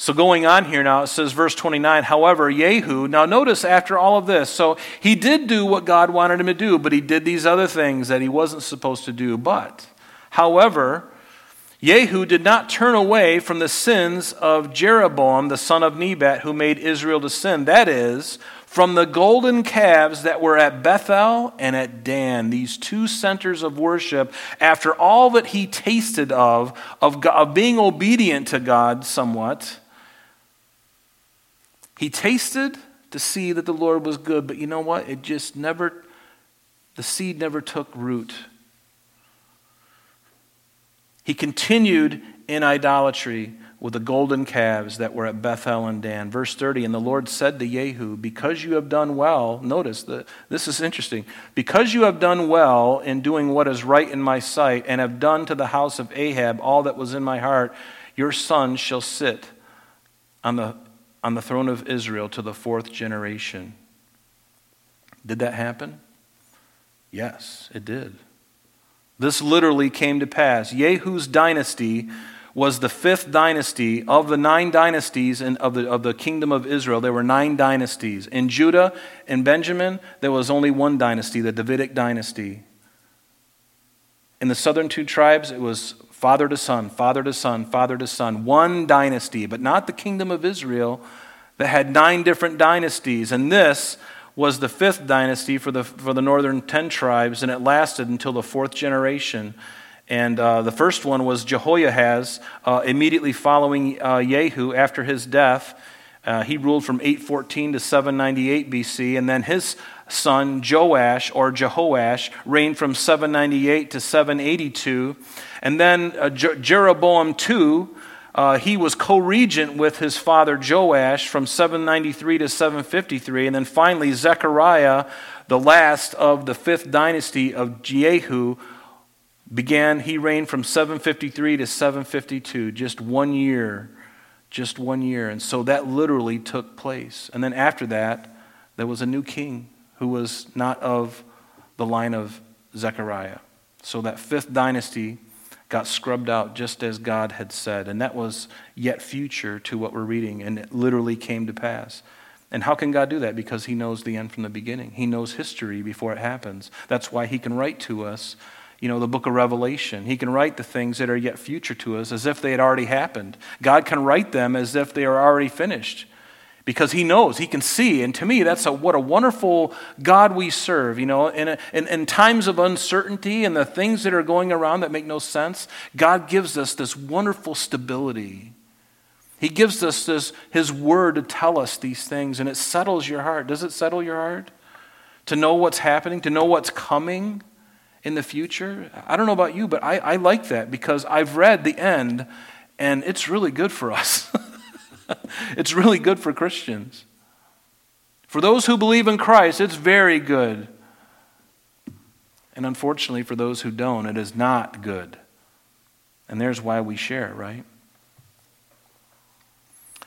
So, going on here now, it says, verse 29, however, Jehu, now notice after all of this, so he did do what God wanted him to do, but he did these other things that he wasn't supposed to do. But, however, Jehu did not turn away from the sins of Jeroboam, the son of Nebat, who made Israel to sin. That is, from the golden calves that were at Bethel and at Dan, these two centers of worship, after all that he tasted of, of, of being obedient to God somewhat, he tasted to see that the Lord was good, but you know what? It just never, the seed never took root he continued in idolatry with the golden calves that were at Bethel and Dan. Verse 30 And the Lord said to Jehu, Because you have done well, notice that this is interesting. Because you have done well in doing what is right in my sight, and have done to the house of Ahab all that was in my heart, your son shall sit on the, on the throne of Israel to the fourth generation. Did that happen? Yes, it did. This literally came to pass. Jehu's dynasty was the fifth dynasty of the nine dynasties in, of, the, of the kingdom of Israel. There were nine dynasties. In Judah and Benjamin, there was only one dynasty, the Davidic dynasty. In the southern two tribes, it was father to son, father to son, father to son. One dynasty, but not the kingdom of Israel that had nine different dynasties. And this was the fifth dynasty for the, for the northern ten tribes, and it lasted until the fourth generation. And uh, the first one was Jehoahaz, uh, immediately following uh, Jehu after his death. Uh, he ruled from 814 to 798 BC, and then his son Joash or Jehoash reigned from 798 to 782. And then uh, Jeroboam II uh, he was co regent with his father Joash from 793 to 753. And then finally, Zechariah, the last of the fifth dynasty of Jehu, began, he reigned from 753 to 752, just one year. Just one year. And so that literally took place. And then after that, there was a new king who was not of the line of Zechariah. So that fifth dynasty got scrubbed out just as God had said. And that was yet future to what we're reading, and it literally came to pass. And how can God do that? Because He knows the end from the beginning. He knows history before it happens. That's why He can write to us, you know, the book of Revelation. He can write the things that are yet future to us as if they had already happened. God can write them as if they are already finished because he knows, he can see. And to me, that's a, what a wonderful God we serve. You know, in, a, in, in times of uncertainty and the things that are going around that make no sense, God gives us this wonderful stability. He gives us this, his word to tell us these things, and it settles your heart. Does it settle your heart? To know what's happening, to know what's coming in the future? I don't know about you, but I, I like that because I've read the end, and it's really good for us. it's really good for Christians. For those who believe in Christ, it's very good. And unfortunately, for those who don't, it is not good. And there's why we share, right?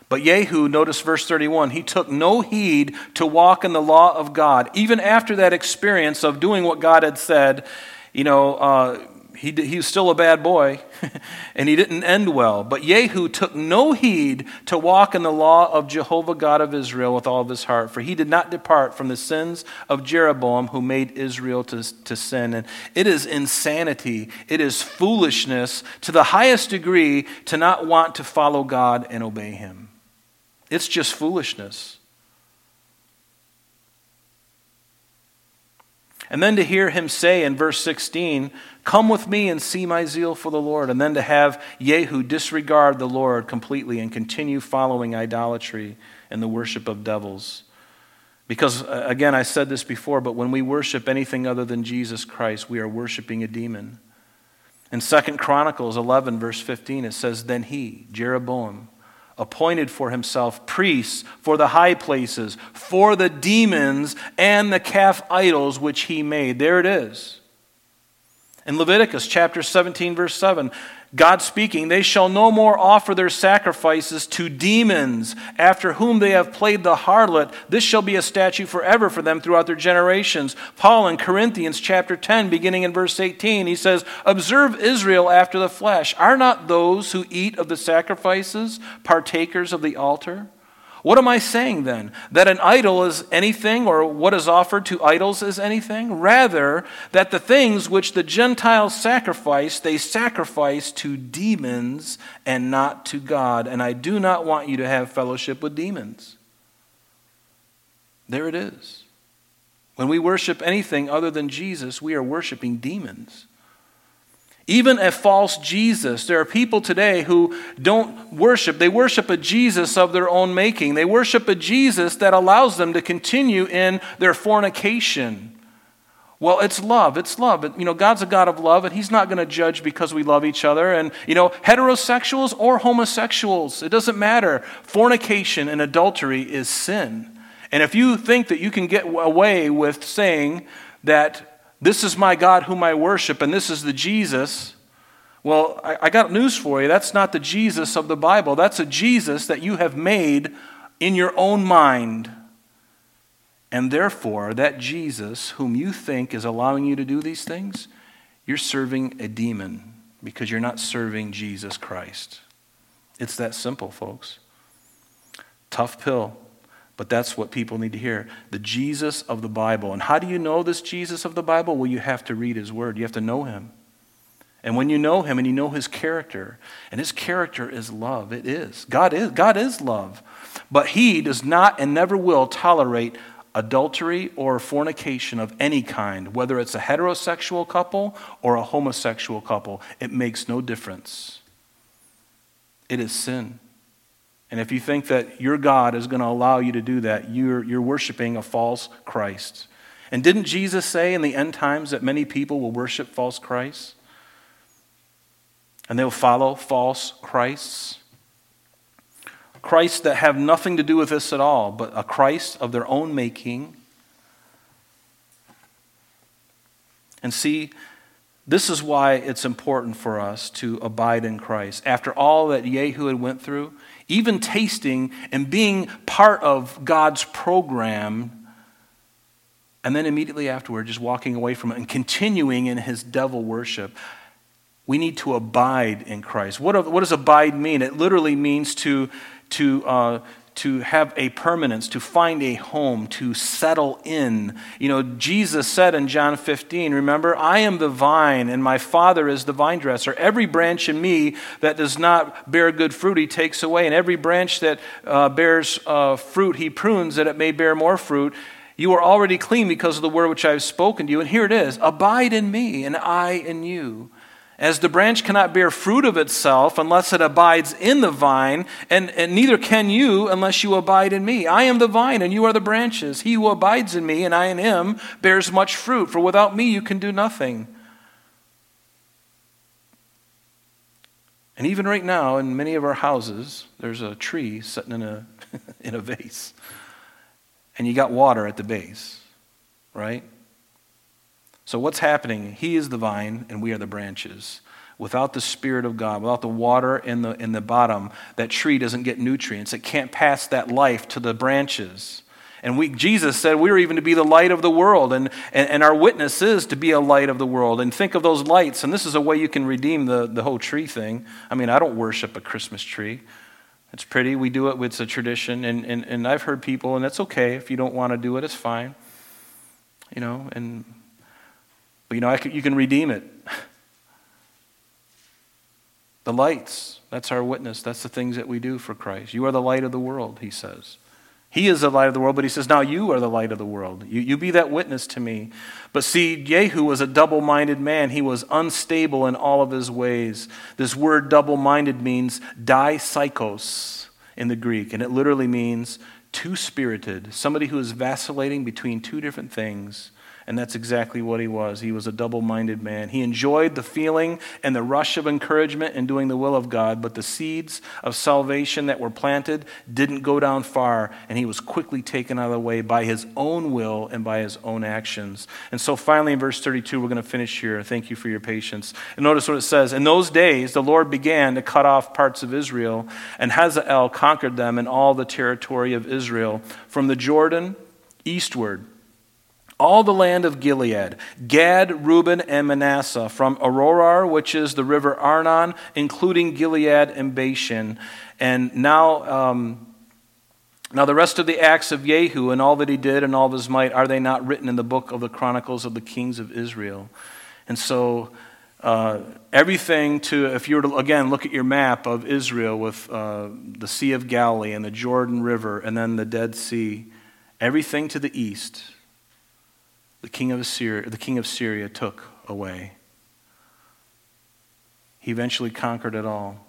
But Jehu, notice verse 31, he took no heed to walk in the law of God. Even after that experience of doing what God had said, you know, uh, he, he was still a bad boy, and he didn't end well. But Jehu took no heed to walk in the law of Jehovah God of Israel with all of his heart, for he did not depart from the sins of Jeroboam, who made Israel to, to sin. And it is insanity, it is foolishness to the highest degree to not want to follow God and obey him. It's just foolishness. And then to hear him say in verse 16, Come with me and see my zeal for the Lord. And then to have Jehu disregard the Lord completely and continue following idolatry and the worship of devils. Because, uh, again, I said this before, but when we worship anything other than Jesus Christ, we are worshiping a demon. In 2 Chronicles 11, verse 15, it says, Then he, Jeroboam, appointed for himself priests for the high places, for the demons and the calf idols which he made. There it is. In Leviticus chapter 17, verse 7, God speaking, they shall no more offer their sacrifices to demons after whom they have played the harlot. This shall be a statute forever for them throughout their generations. Paul in Corinthians chapter 10, beginning in verse 18, he says, Observe Israel after the flesh. Are not those who eat of the sacrifices partakers of the altar? What am I saying then? That an idol is anything, or what is offered to idols is anything? Rather, that the things which the Gentiles sacrifice, they sacrifice to demons and not to God. And I do not want you to have fellowship with demons. There it is. When we worship anything other than Jesus, we are worshiping demons. Even a false Jesus. There are people today who don't worship. They worship a Jesus of their own making. They worship a Jesus that allows them to continue in their fornication. Well, it's love. It's love. You know, God's a God of love, and He's not going to judge because we love each other. And, you know, heterosexuals or homosexuals, it doesn't matter. Fornication and adultery is sin. And if you think that you can get away with saying that this is my God whom I worship, and this is the Jesus. Well, I, I got news for you. That's not the Jesus of the Bible. That's a Jesus that you have made in your own mind. And therefore, that Jesus, whom you think is allowing you to do these things, you're serving a demon because you're not serving Jesus Christ. It's that simple, folks. Tough pill. But that's what people need to hear the Jesus of the Bible. And how do you know this Jesus of the Bible? Well, you have to read his word, you have to know him. And when you know him and you know his character, and his character is love, it is. God is, God is love. But he does not and never will tolerate adultery or fornication of any kind, whether it's a heterosexual couple or a homosexual couple. It makes no difference. It is sin. And if you think that your God is going to allow you to do that, you're, you're worshiping a false Christ. And didn't Jesus say in the end times that many people will worship false Christs? And they'll follow false Christs? Christ that have nothing to do with this at all, but a Christ of their own making. And see, this is why it's important for us to abide in Christ. After all that Jehu had went through, even tasting and being part of God's program, and then immediately afterward, just walking away from it and continuing in his devil worship, we need to abide in Christ. What, what does abide mean? It literally means to, to, uh, to have a permanence, to find a home, to settle in. You know, Jesus said in John 15, remember, I am the vine and my Father is the vine dresser. Every branch in me that does not bear good fruit, he takes away. And every branch that uh, bears uh, fruit, he prunes that it may bear more fruit. You are already clean because of the word which I have spoken to you. And here it is Abide in me, and I in you. As the branch cannot bear fruit of itself unless it abides in the vine, and, and neither can you unless you abide in me. I am the vine, and you are the branches. He who abides in me, and I in him, bears much fruit, for without me you can do nothing. And even right now, in many of our houses, there's a tree sitting in a, in a vase. And you got water at the base, right? So, what's happening? He is the vine, and we are the branches. Without the Spirit of God, without the water in the, in the bottom, that tree doesn't get nutrients. It can't pass that life to the branches. And we, Jesus said we are even to be the light of the world, and, and, and, our witness is to be a light of the world. And think of those lights, and this is a way you can redeem the, the whole tree thing. I mean, I don't worship a Christmas tree. It's pretty, we do it, it's a tradition, and, and, and I've heard people, and that's okay. If you don't want to do it, it's fine. You know, and but you know, could, you can redeem it. The lights, that's our witness. That's the things that we do for Christ. You are the light of the world, he says. He is the light of the world, but he says, Now you are the light of the world. You, you be that witness to me. But see, Jehu was a double minded man. He was unstable in all of his ways. This word double minded means psychos in the Greek, and it literally means two spirited, somebody who is vacillating between two different things. And that's exactly what he was. He was a double minded man. He enjoyed the feeling and the rush of encouragement in doing the will of God, but the seeds of salvation that were planted didn't go down far, and he was quickly taken out of the way by his own will and by his own actions. And so finally, in verse 32, we're going to finish here. Thank you for your patience. And notice what it says In those days, the Lord began to cut off parts of Israel, and Hazael conquered them in all the territory of Israel, from the Jordan eastward all the land of Gilead, Gad, Reuben, and Manasseh, from Aroer, which is the river Arnon, including Gilead and Bashan. And now, um, now the rest of the acts of Jehu and all that he did and all of his might, are they not written in the book of the Chronicles of the Kings of Israel? And so, uh, everything to, if you were to, again, look at your map of Israel with uh, the Sea of Galilee and the Jordan River and then the Dead Sea, everything to the east the king of Assyria, the king of Syria took away. He eventually conquered it all.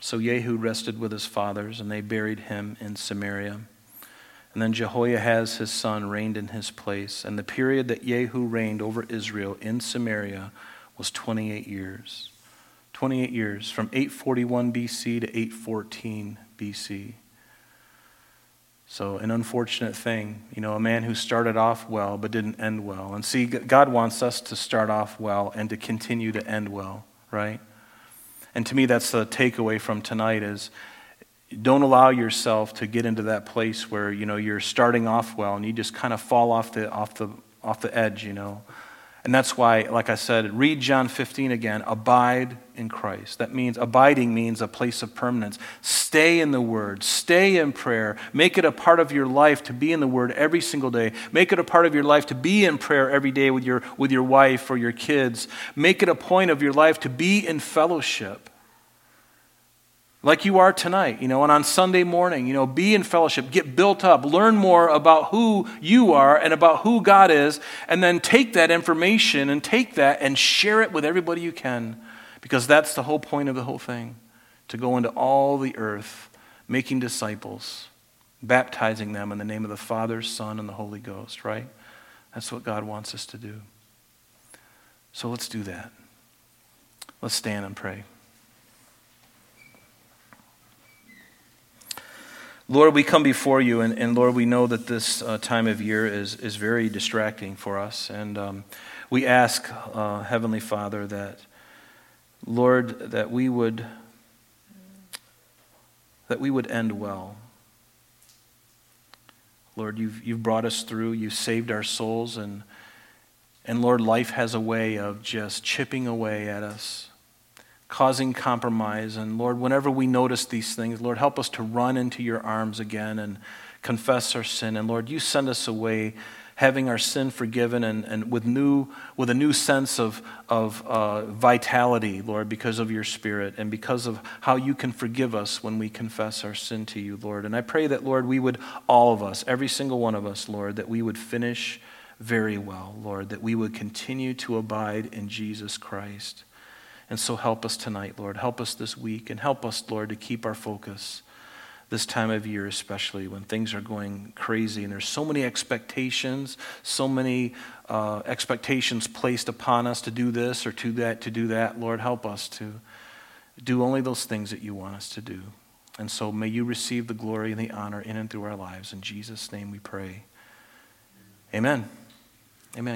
So Jehu rested with his fathers, and they buried him in Samaria. And then Jehoahaz his son reigned in his place. And the period that Jehu reigned over Israel in Samaria was 28 years. 28 years, from 841 BC to 814 BC. So, an unfortunate thing, you know, a man who started off well but didn't end well. And see, God wants us to start off well and to continue to end well, right? And to me, that's the takeaway from tonight is don't allow yourself to get into that place where, you know, you're starting off well and you just kind of fall off the, off the, off the edge, you know. And that's why, like I said, read John 15 again. Abide in Christ. That means abiding means a place of permanence. Stay in the Word. Stay in prayer. Make it a part of your life to be in the Word every single day. Make it a part of your life to be in prayer every day with your, with your wife or your kids. Make it a point of your life to be in fellowship like you are tonight, you know, and on Sunday morning, you know, be in fellowship, get built up, learn more about who you are and about who God is, and then take that information and take that and share it with everybody you can, because that's the whole point of the whole thing to go into all the earth making disciples. baptizing them in the name of the Father, Son, and the Holy Ghost, right? That's what God wants us to do. So let's do that. Let's stand and pray. Lord, we come before you, and, and Lord, we know that this uh, time of year is, is very distracting for us. And um, we ask, uh, Heavenly Father, that, Lord, that we would that we would end well. Lord, you've, you've brought us through, you've saved our souls, and, and Lord, life has a way of just chipping away at us, causing compromise. And Lord, whenever we notice these things, Lord, help us to run into your arms again and confess our sin. And Lord, you send us away having our sin forgiven and, and with, new, with a new sense of, of uh, vitality, Lord, because of your Spirit and because of how you can forgive us when we confess our sin to you, Lord. And I pray that, Lord, we would, all of us, every single one of us, Lord, that we would finish very well, Lord, that we would continue to abide in Jesus Christ. And so help us tonight, Lord. Help us this week and help us, Lord, to keep our focus this time of year, especially when things are going crazy and there's so many expectations, so many uh, expectations placed upon us to do this or to that, to do that. Lord, help us to do only those things that you want us to do. And so may you receive the glory and the honor in and through our lives. In Jesus' name we pray. Amen.